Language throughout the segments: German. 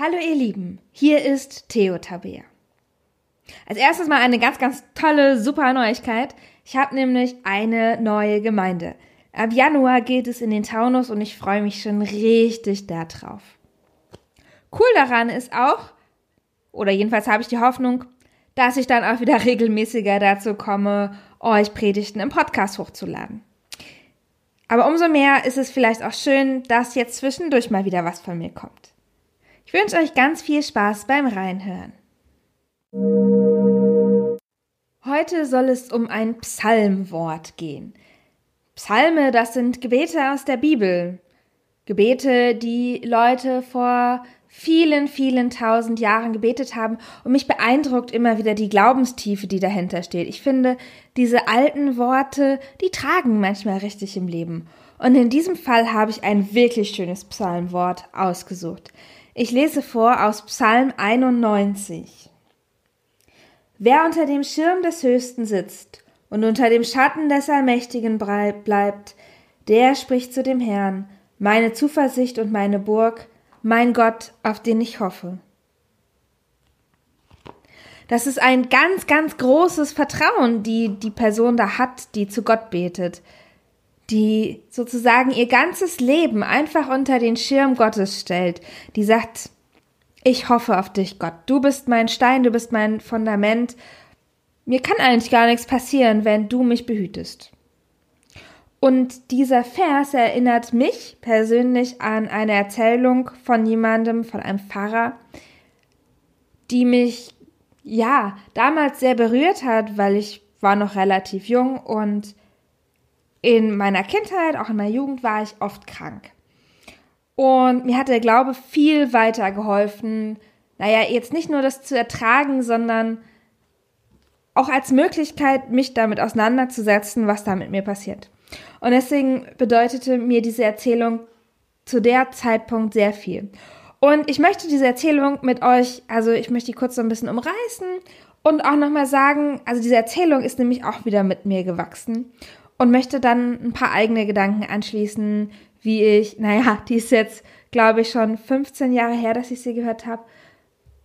Hallo ihr Lieben, hier ist Theo Tabea. Als erstes mal eine ganz, ganz tolle, super Neuigkeit. Ich habe nämlich eine neue Gemeinde. Ab Januar geht es in den Taunus und ich freue mich schon richtig darauf. Cool daran ist auch, oder jedenfalls habe ich die Hoffnung, dass ich dann auch wieder regelmäßiger dazu komme, euch Predigten im Podcast hochzuladen. Aber umso mehr ist es vielleicht auch schön, dass jetzt zwischendurch mal wieder was von mir kommt. Ich wünsche euch ganz viel Spaß beim Reinhören. Heute soll es um ein Psalmwort gehen. Psalme, das sind Gebete aus der Bibel. Gebete, die Leute vor vielen, vielen tausend Jahren gebetet haben und mich beeindruckt immer wieder die Glaubenstiefe, die dahinter steht. Ich finde, diese alten Worte, die tragen manchmal richtig im Leben. Und in diesem Fall habe ich ein wirklich schönes Psalmwort ausgesucht. Ich lese vor aus Psalm 91. Wer unter dem Schirm des Höchsten sitzt und unter dem Schatten des Allmächtigen bleibt, der spricht zu dem Herrn, meine Zuversicht und meine Burg, mein Gott, auf den ich hoffe. Das ist ein ganz, ganz großes Vertrauen, die die Person da hat, die zu Gott betet die sozusagen ihr ganzes Leben einfach unter den Schirm Gottes stellt, die sagt, ich hoffe auf dich, Gott. Du bist mein Stein, du bist mein Fundament. Mir kann eigentlich gar nichts passieren, wenn du mich behütest. Und dieser Vers erinnert mich persönlich an eine Erzählung von jemandem, von einem Pfarrer, die mich, ja, damals sehr berührt hat, weil ich war noch relativ jung und in meiner Kindheit, auch in meiner Jugend war ich oft krank. Und mir hat der Glaube viel weiter geholfen. Naja, jetzt nicht nur das zu ertragen, sondern auch als Möglichkeit, mich damit auseinanderzusetzen, was da mit mir passiert. Und deswegen bedeutete mir diese Erzählung zu der Zeitpunkt sehr viel. Und ich möchte diese Erzählung mit euch, also ich möchte die kurz so ein bisschen umreißen und auch nochmal sagen, also diese Erzählung ist nämlich auch wieder mit mir gewachsen und möchte dann ein paar eigene Gedanken anschließen, wie ich, naja, die ist jetzt, glaube ich, schon 15 Jahre her, dass ich sie gehört habe,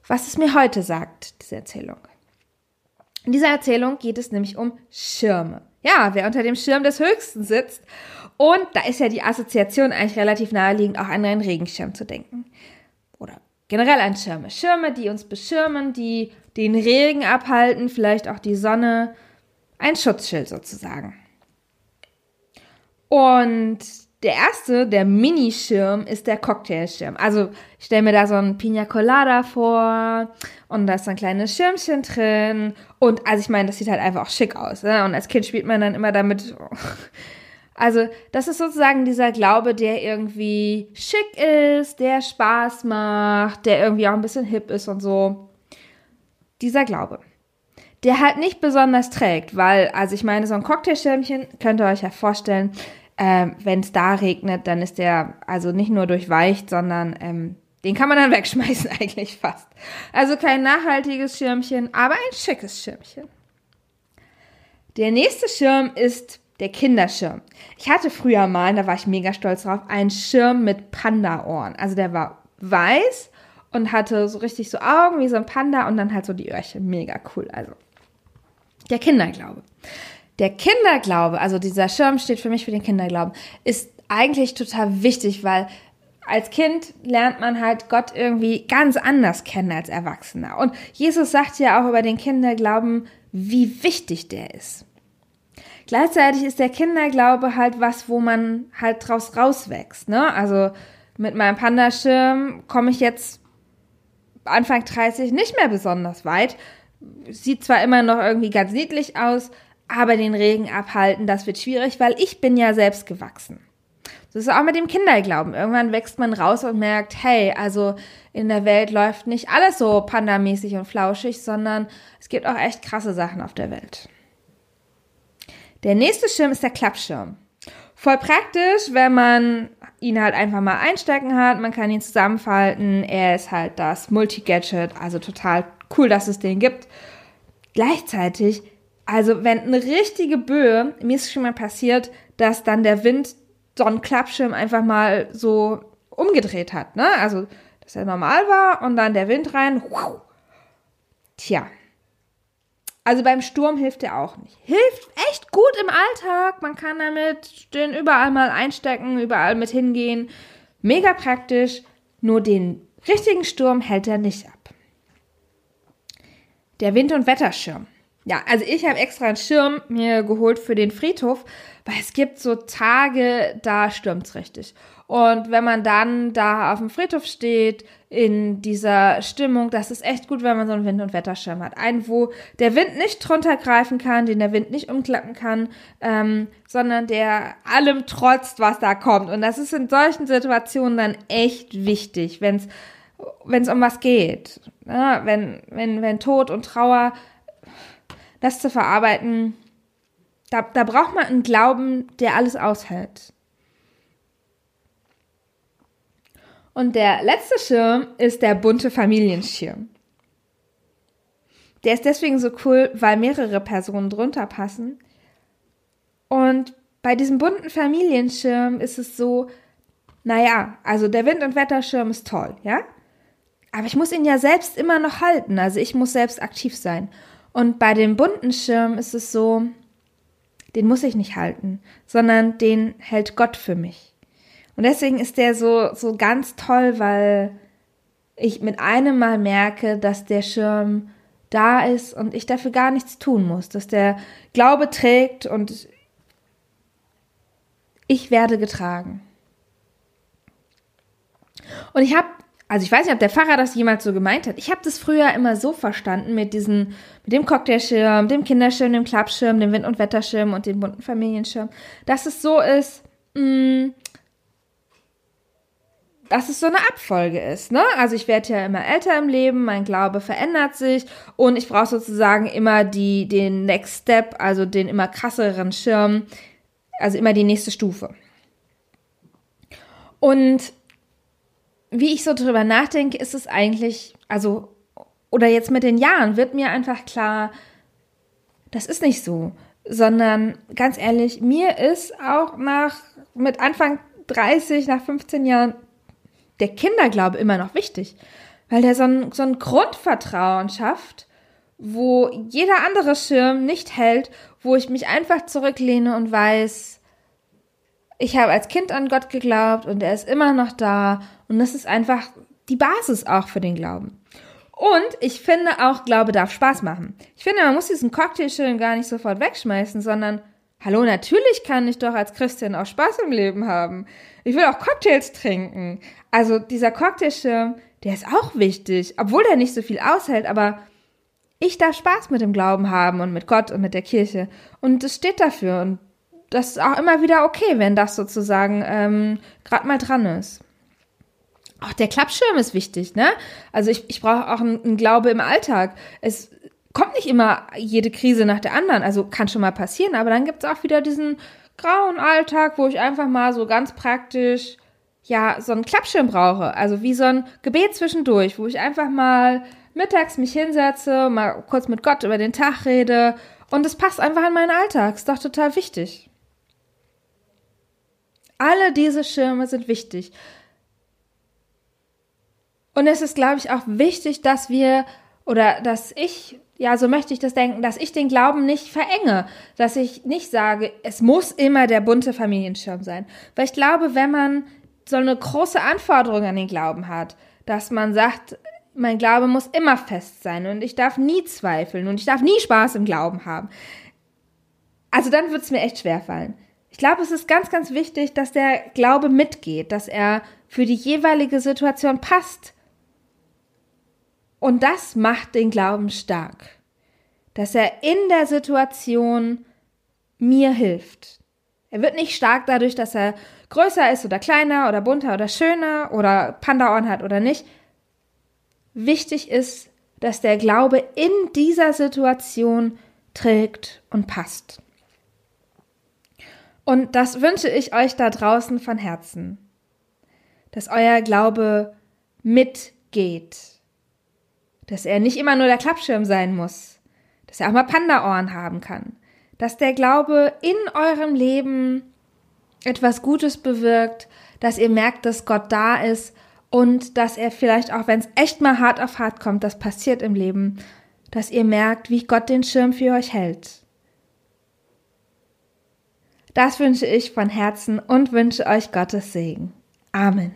was es mir heute sagt, diese Erzählung. In dieser Erzählung geht es nämlich um Schirme. Ja, wer unter dem Schirm des Höchsten sitzt. Und da ist ja die Assoziation eigentlich relativ naheliegend, auch an einen Regenschirm zu denken. Oder generell an Schirme. Schirme, die uns beschirmen, die den Regen abhalten, vielleicht auch die Sonne. Ein Schutzschild sozusagen. Und der erste, der Minischirm, ist der Cocktailschirm. Also ich stelle mir da so ein Pina Colada vor und da ist so ein kleines Schirmchen drin. Und also ich meine, das sieht halt einfach auch schick aus. Ne? Und als Kind spielt man dann immer damit. Also das ist sozusagen dieser Glaube, der irgendwie schick ist, der Spaß macht, der irgendwie auch ein bisschen hip ist und so. Dieser Glaube der halt nicht besonders trägt, weil, also ich meine, so ein Cocktailschirmchen könnt ihr euch ja vorstellen, ähm, Wenn es da regnet, dann ist der also nicht nur durchweicht, sondern ähm, den kann man dann wegschmeißen eigentlich fast. Also kein nachhaltiges Schirmchen, aber ein schickes Schirmchen. Der nächste Schirm ist der Kinderschirm. Ich hatte früher mal, da war ich mega stolz drauf, einen Schirm mit Panda-Ohren. Also der war weiß und hatte so richtig so Augen wie so ein Panda und dann halt so die Öhrchen. Mega cool. Also der Kinderglaube. Der Kinderglaube, also dieser Schirm steht für mich für den Kinderglauben, ist eigentlich total wichtig, weil als Kind lernt man halt Gott irgendwie ganz anders kennen als Erwachsener. Und Jesus sagt ja auch über den Kinderglauben, wie wichtig der ist. Gleichzeitig ist der Kinderglaube halt was, wo man halt draus rauswächst. Ne? Also mit meinem Pandaschirm komme ich jetzt Anfang 30 nicht mehr besonders weit. Sieht zwar immer noch irgendwie ganz niedlich aus, aber den Regen abhalten, das wird schwierig, weil ich bin ja selbst gewachsen. Das ist auch mit dem Kinderglauben. Irgendwann wächst man raus und merkt, hey, also in der Welt läuft nicht alles so pandamäßig und flauschig, sondern es gibt auch echt krasse Sachen auf der Welt. Der nächste Schirm ist der Klappschirm. Voll praktisch, wenn man ihn halt einfach mal einstecken hat. Man kann ihn zusammenfalten. Er ist halt das Multi-Gadget, also total cool, dass es den gibt. Gleichzeitig also wenn eine richtige Böe, mir ist schon mal passiert, dass dann der Wind so einen Klappschirm einfach mal so umgedreht hat. Ne? Also dass er normal war und dann der Wind rein. Tja. Also beim Sturm hilft er auch nicht. Hilft echt gut im Alltag. Man kann damit den überall mal einstecken, überall mit hingehen. Mega praktisch. Nur den richtigen Sturm hält er nicht ab. Der Wind- und Wetterschirm. Ja, also ich habe extra einen Schirm mir geholt für den Friedhof, weil es gibt so Tage, da stürmt's richtig. Und wenn man dann da auf dem Friedhof steht, in dieser Stimmung, das ist echt gut, wenn man so einen Wind- und Wetterschirm hat. Einen, wo der Wind nicht drunter greifen kann, den der Wind nicht umklappen kann, ähm, sondern der allem trotzt, was da kommt. Und das ist in solchen Situationen dann echt wichtig, wenn es wenn es um was geht. Ja, wenn, wenn, wenn Tod und Trauer, das zu verarbeiten, da, da braucht man einen Glauben, der alles aushält. Und der letzte Schirm ist der bunte Familienschirm. Der ist deswegen so cool, weil mehrere Personen drunter passen. Und bei diesem bunten Familienschirm ist es so, naja, also der Wind- und Wetterschirm ist toll, ja? Aber ich muss ihn ja selbst immer noch halten. Also ich muss selbst aktiv sein. Und bei dem bunten Schirm ist es so, den muss ich nicht halten, sondern den hält Gott für mich. Und deswegen ist der so, so ganz toll, weil ich mit einem Mal merke, dass der Schirm da ist und ich dafür gar nichts tun muss, dass der Glaube trägt und ich werde getragen. Und ich habe also ich weiß nicht, ob der Pfarrer das jemals so gemeint hat. Ich habe das früher immer so verstanden mit diesen, mit dem Cocktailschirm, dem Kinderschirm, dem Klappschirm, dem Wind- und Wetterschirm und dem bunten Familienschirm, dass es so ist, mh, mm, dass es so eine Abfolge ist. Ne? Also ich werde ja immer älter im Leben, mein Glaube verändert sich und ich brauche sozusagen immer die, den Next Step, also den immer krasseren Schirm, also immer die nächste Stufe. Und wie ich so drüber nachdenke, ist es eigentlich, also, oder jetzt mit den Jahren wird mir einfach klar, das ist nicht so, sondern ganz ehrlich, mir ist auch nach, mit Anfang 30, nach 15 Jahren, der Kinderglaube immer noch wichtig, weil der so ein, so ein Grundvertrauen schafft, wo jeder andere Schirm nicht hält, wo ich mich einfach zurücklehne und weiß, ich habe als Kind an Gott geglaubt und er ist immer noch da und das ist einfach die Basis auch für den Glauben. Und ich finde auch, Glaube darf Spaß machen. Ich finde, man muss diesen Cocktailschirm gar nicht sofort wegschmeißen, sondern, hallo, natürlich kann ich doch als Christin auch Spaß im Leben haben. Ich will auch Cocktails trinken. Also dieser Cocktailschirm, der ist auch wichtig, obwohl der nicht so viel aushält, aber ich darf Spaß mit dem Glauben haben und mit Gott und mit der Kirche. Und es steht dafür. Und das ist auch immer wieder okay, wenn das sozusagen ähm, gerade mal dran ist. Auch der Klappschirm ist wichtig, ne? Also ich, ich brauche auch einen, einen Glaube im Alltag. Es kommt nicht immer jede Krise nach der anderen. Also kann schon mal passieren, aber dann gibt es auch wieder diesen grauen Alltag, wo ich einfach mal so ganz praktisch ja so einen Klappschirm brauche. Also wie so ein Gebet zwischendurch, wo ich einfach mal mittags mich hinsetze, mal kurz mit Gott über den Tag rede und es passt einfach in meinen Alltag. Ist doch total wichtig. Alle diese Schirme sind wichtig. Und es ist, glaube ich, auch wichtig, dass wir oder dass ich, ja, so möchte ich das denken, dass ich den Glauben nicht verenge, dass ich nicht sage, es muss immer der bunte Familienschirm sein. Weil ich glaube, wenn man so eine große Anforderung an den Glauben hat, dass man sagt, mein Glaube muss immer fest sein und ich darf nie zweifeln und ich darf nie Spaß im Glauben haben. Also dann wird es mir echt schwer fallen. Ich glaube, es ist ganz, ganz wichtig, dass der Glaube mitgeht, dass er für die jeweilige Situation passt und das macht den Glauben stark, dass er in der Situation mir hilft. Er wird nicht stark dadurch, dass er größer ist oder kleiner oder bunter oder schöner oder Pandaohren hat oder nicht. Wichtig ist, dass der Glaube in dieser Situation trägt und passt. Und das wünsche ich euch da draußen von Herzen, dass euer Glaube mitgeht, dass er nicht immer nur der Klappschirm sein muss, dass er auch mal Pandaohren haben kann, dass der Glaube in eurem Leben etwas Gutes bewirkt, dass ihr merkt, dass Gott da ist und dass er vielleicht auch, wenn es echt mal hart auf hart kommt, das passiert im Leben, dass ihr merkt, wie Gott den Schirm für euch hält. Das wünsche ich von Herzen und wünsche euch Gottes Segen. Amen.